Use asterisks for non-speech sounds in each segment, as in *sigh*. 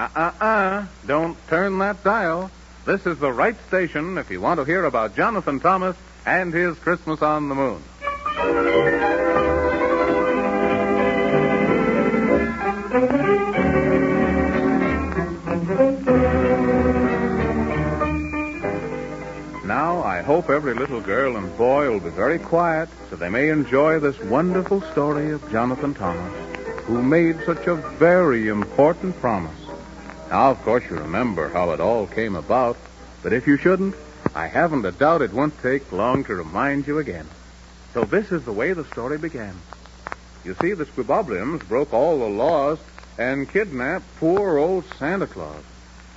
Uh-uh-uh. Don't turn that dial. This is the right station if you want to hear about Jonathan Thomas and his Christmas on the Moon. Now, I hope every little girl and boy will be very quiet so they may enjoy this wonderful story of Jonathan Thomas, who made such a very important promise. Now, of course, you remember how it all came about, but if you shouldn't, I haven't a doubt it won't take long to remind you again. So this is the way the story began. You see, the Squibobliums broke all the laws and kidnapped poor old Santa Claus.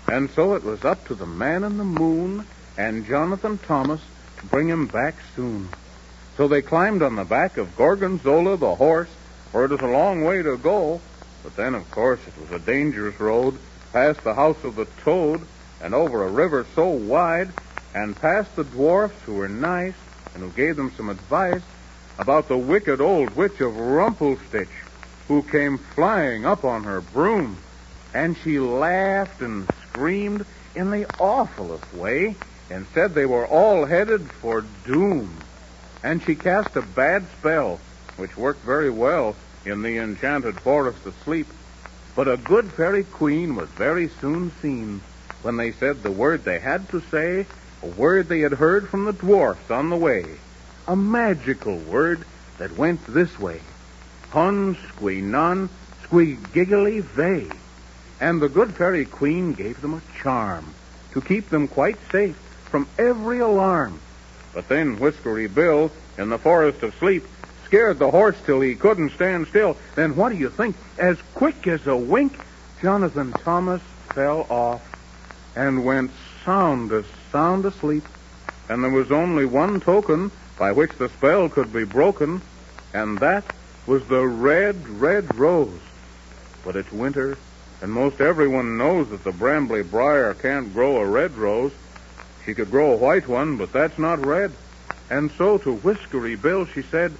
And so it was up to the man in the moon and Jonathan Thomas to bring him back soon. So they climbed on the back of Gorgonzola the horse, for it was a long way to go. But then, of course, it was a dangerous road, past the house of the toad, and over a river so wide, and past the dwarfs who were nice and who gave them some advice about the wicked old witch of Rumpelstitch, who came flying up on her broom. And she laughed and screamed in the awfulest way and said they were all headed for doom. And she cast a bad spell, which worked very well in the enchanted forest asleep. But a good fairy queen was very soon seen when they said the word they had to say, a word they had heard from the dwarfs on the way, a magical word that went this way. Hun squee nun squee giggly vey. And the good fairy queen gave them a charm to keep them quite safe from every alarm. But then Whiskery Bill, in the forest of sleep, scared the horse till he couldn't stand still. Then what do you think? As quick as a wink, Jonathan Thomas fell off and went sound as sound asleep. And there was only one token by which the spell could be broken, and that was the red, red rose. But it's winter, and most everyone knows that the brambly briar can't grow a red rose. She could grow a white one, but that's not red. And so to Whiskery Bill she said,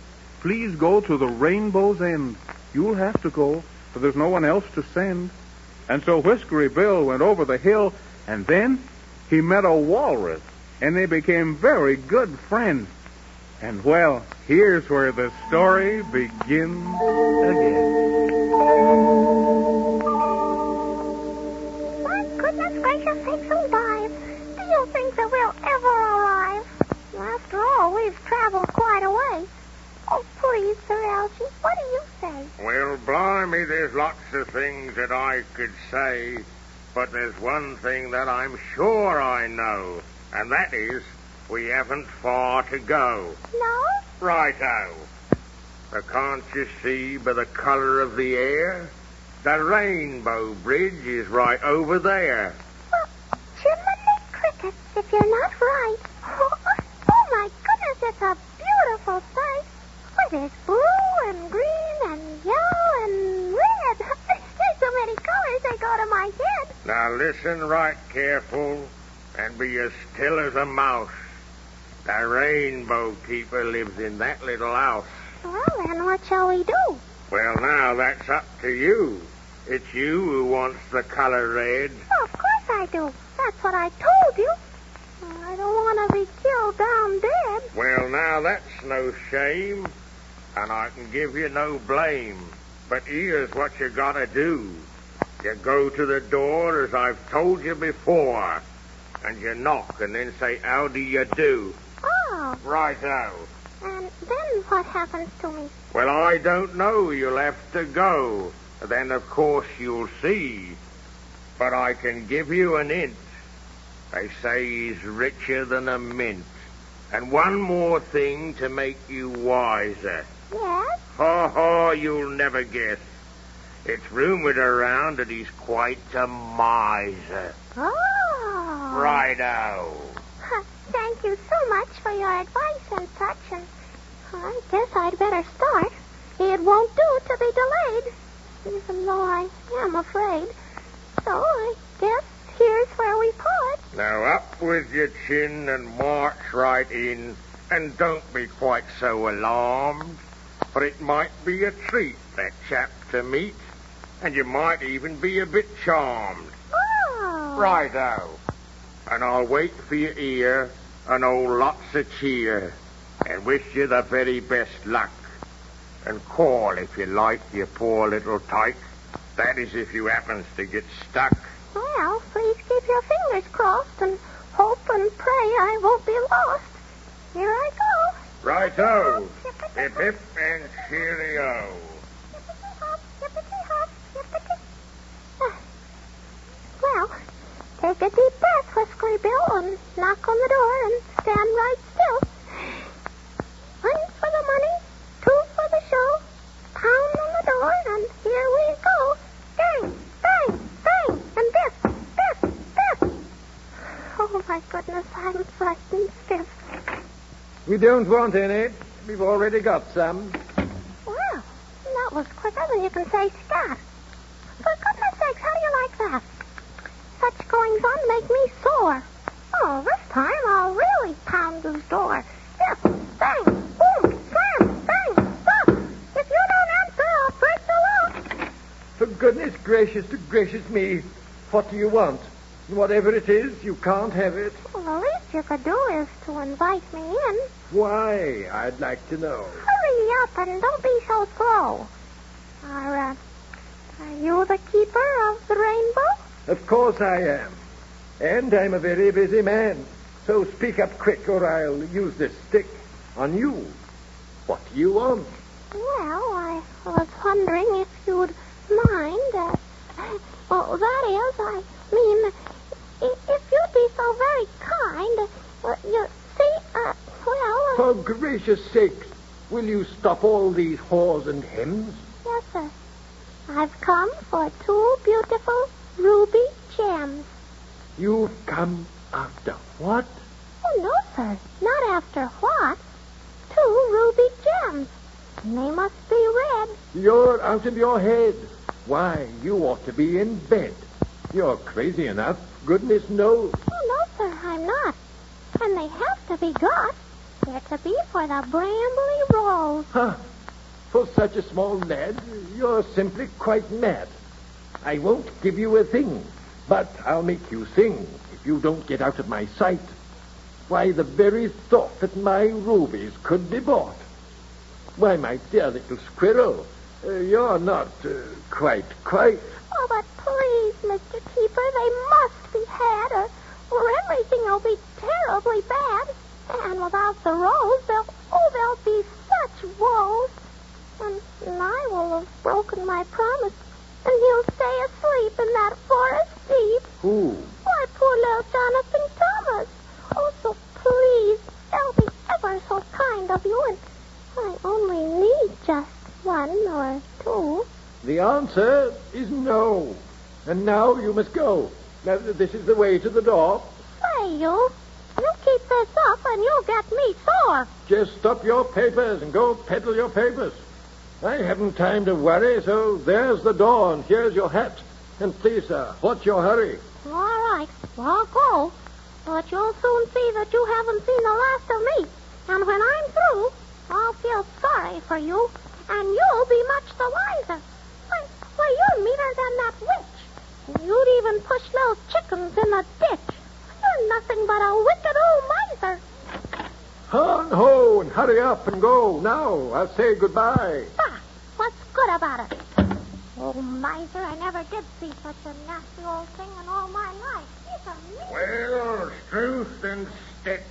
Please go to the rainbow's end. You'll have to go, for there's no one else to send. And so Whiskery Bill went over the hill, and then he met a walrus, and they became very good friends. And well, here's where the story begins again. My goodness gracious. Do you think that we'll ever arrive? After all, we've traveled quite a way. Oh, please, Sir Algy, what do you say? Well, blimey, there's lots of things that I could say, but there's one thing that I'm sure I know, and that is we haven't far to go. No? Righto. But can't you see by the color of the air? The rainbow bridge is right over there. Well, Jiminy Crickets, if you're not right. *laughs* Oh, oh, my goodness, it's a beautiful sight. Why, there's blue and green and yellow and red. *laughs* There's so many colors they go to my head. Now listen right careful and be as still as a mouse. The rainbow keeper lives in that little house. Well, then, what shall we do? Well, now that's up to you. It's you who wants the color red. Well, of course I do. That's what I told you. I don't want to be killed down dead. Well, now that's no shame, and I can give you no blame. But here's what you gotta do. You go to the door as I've told you before, and you knock and then say, how do you do? Oh, Righto. and then what happens to me? Well, I don't know. You'll have to go. Then, of course, you'll see. But I can give you an hint. They say he's richer than a mint. And one more thing to make you wiser. Yes? Ha ha, you'll never guess. It's rumored around that he's quite a miser. Oh. Righto. Thank you so much for your advice and such, and I guess I'd better start. It won't do to be delayed, even though I am afraid. So I guess here's where we part. Now up with your chin and march right in, and don't be quite so alarmed, for it might be a treat, that chap to meet. and you might even be a bit charmed. Oh. Righto. And I'll wait for your ear and oh, lots of cheer, and wish you the very best luck. And call if you like, you poor little tyke. That is if you happens to get stuck. Well, please keep your fingers crossed and hope and pray I won't be lost. Here I go. Righto. Hip hip and cheerio. Well, take a deep breath, Whiskery Bill, and knock on the door and stand right still. One for the money, two for the show. Pound on the door, and here we go. Bang, bang, bang, and biff, biff, biff. Oh, my goodness, I'm frightened stiff. We don't want any. We've already got some. Well, that was quicker than you can say scat. For goodness sakes, how do you like that? Such goings on make me sore. Oh, this time I'll really pound his door. Yes, bang, boom, slam, bang, stop. If you don't answer, I'll break the lock. For goodness gracious to gracious me, what do you want? Whatever it is, you can't have it. Well, you could do is to invite me in. Why? I'd like to know. Hurry up and don't be so slow. Are, uh, are you the keeper of the rainbow? Of course I am. And I'm a very busy man. So speak up quick or I'll use this stick on you. What do you want? Well, I was wondering if you'd mind. Uh, well, *laughs* that is, I mean, i- if you'd be so very kind. Uh, you see, uh, well, uh, For gracious sakes, will you stop all these haws and hems? yes, sir. I've come for two beautiful ruby gems. You've come after what? Oh, no, sir, not after what? Two ruby gems. And they must be red. You're out of your head. Why, you ought to be in bed. You're crazy enough, goodness knows. Oh, no, sir, I'm not. And they have to be got. They're to be for the Brambly Rose. Huh. For such a small lad, you're simply quite mad. I won't give you a thing, but I'll make you sing if you don't get out of my sight. Why, the very thought that my rubies could be bought. Why, my dear little squirrel, uh, you're not uh, quite, quite. Oh, but please, Mr. Keeper, they must be had, or, or everything will be terribly bad. And without the rose, they'll, oh, there'll be such woes. And, I will have broken my promise, and he'll stay asleep in that forest deep. Who? Why, poor little Jonathan Thomas. Oh, so please, they'll be ever so kind of you, and I only need just one or two. The answer is no. And now you must go. Now, this is the way to the door. Say, you keep this up and you'll get me sore. Just stop your papers and go peddle your papers. I haven't time to worry, so there's the door and here's your hat. And please, sir, what's your hurry? All right, I'll go. But you'll soon see that you haven't seen the last of me. And when I'm through, I'll feel sorry for you, and you'll be much the wiser. Why, why you're meaner than that witch. You'd even push those chickens in the ditch. You're nothing but a wicked old miser. Han ho and hurry up and go. Now, I'll say goodbye. Bah, what's good about it? Oh, miser, I never did see such a nasty old thing in all my life. He's a mean... Well, truth and stick.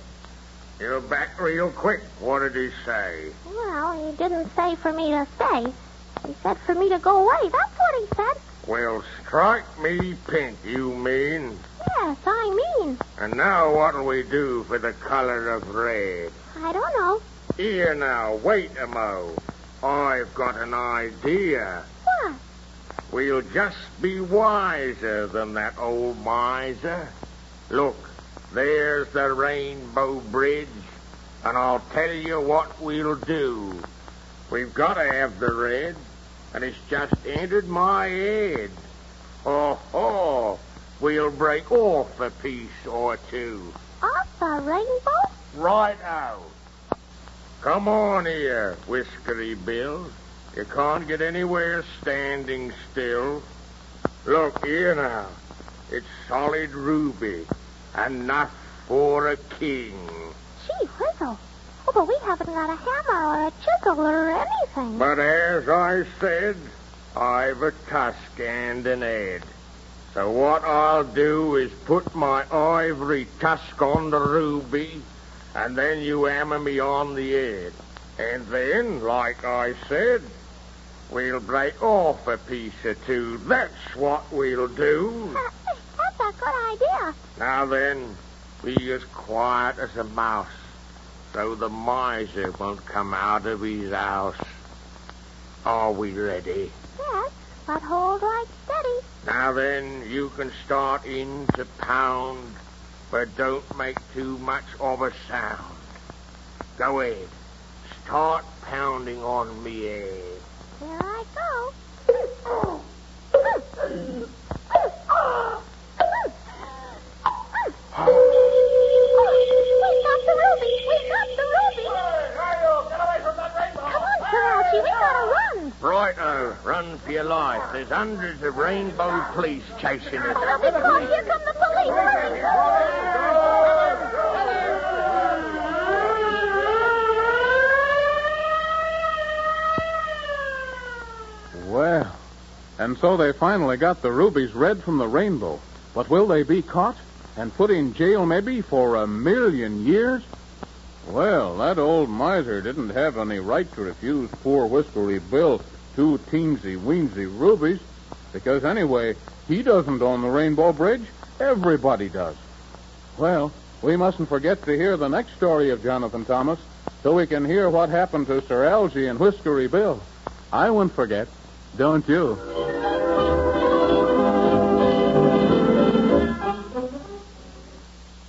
You're back real quick. What did he say? Well, he didn't say for me to stay. He said for me to go away. That's what he said. Well, strike me pink, you mean. Yes, I mean. And now what'll we do for the color of red? I don't know. Here now, wait a mo. I've got an idea. What? We'll just be wiser than that old miser. Look, there's the Rainbow Bridge, and I'll tell you what we'll do. We've got to have the red, and it's just entered my head. Oh, ho! We'll break off a piece or two. Off the rainbow? Right out. Come on here, Whiskery Bill. You can't get anywhere standing still. Look here now. It's solid ruby. Enough for a king. Gee whizzle. Oh, but we haven't got a hammer or a chisel or anything. But as I said, I've a tusk and an head. So what I'll do is put my ivory tusk on the ruby, and then you hammer me on the head. And then, like I said, we'll break off a piece or two. That's what we'll do. That's a good idea. Now then, be as quiet as a mouse, so the miser won't come out of his house. Are we ready? Yes, but hold right steady. Now then, you can start in to pound, but don't make too much of a sound. Go ahead. Start pounding on me head. There's hundreds of rainbow police chasing us. We'll be caught. Here come the police. Hurry. Well, and so they finally got the rubies red from the rainbow. But will they be caught and put in jail maybe for a million years? Well, that old miser didn't have any right to refuse poor Whiskery Bill two teensy weensy rubies, because anyway, he doesn't own the Rainbow Bridge. Everybody does. Well, we mustn't forget to hear the next story of Jonathan Thomas, so we can hear what happened to Sir Algie and Whiskery Bill. I won't forget. Don't you?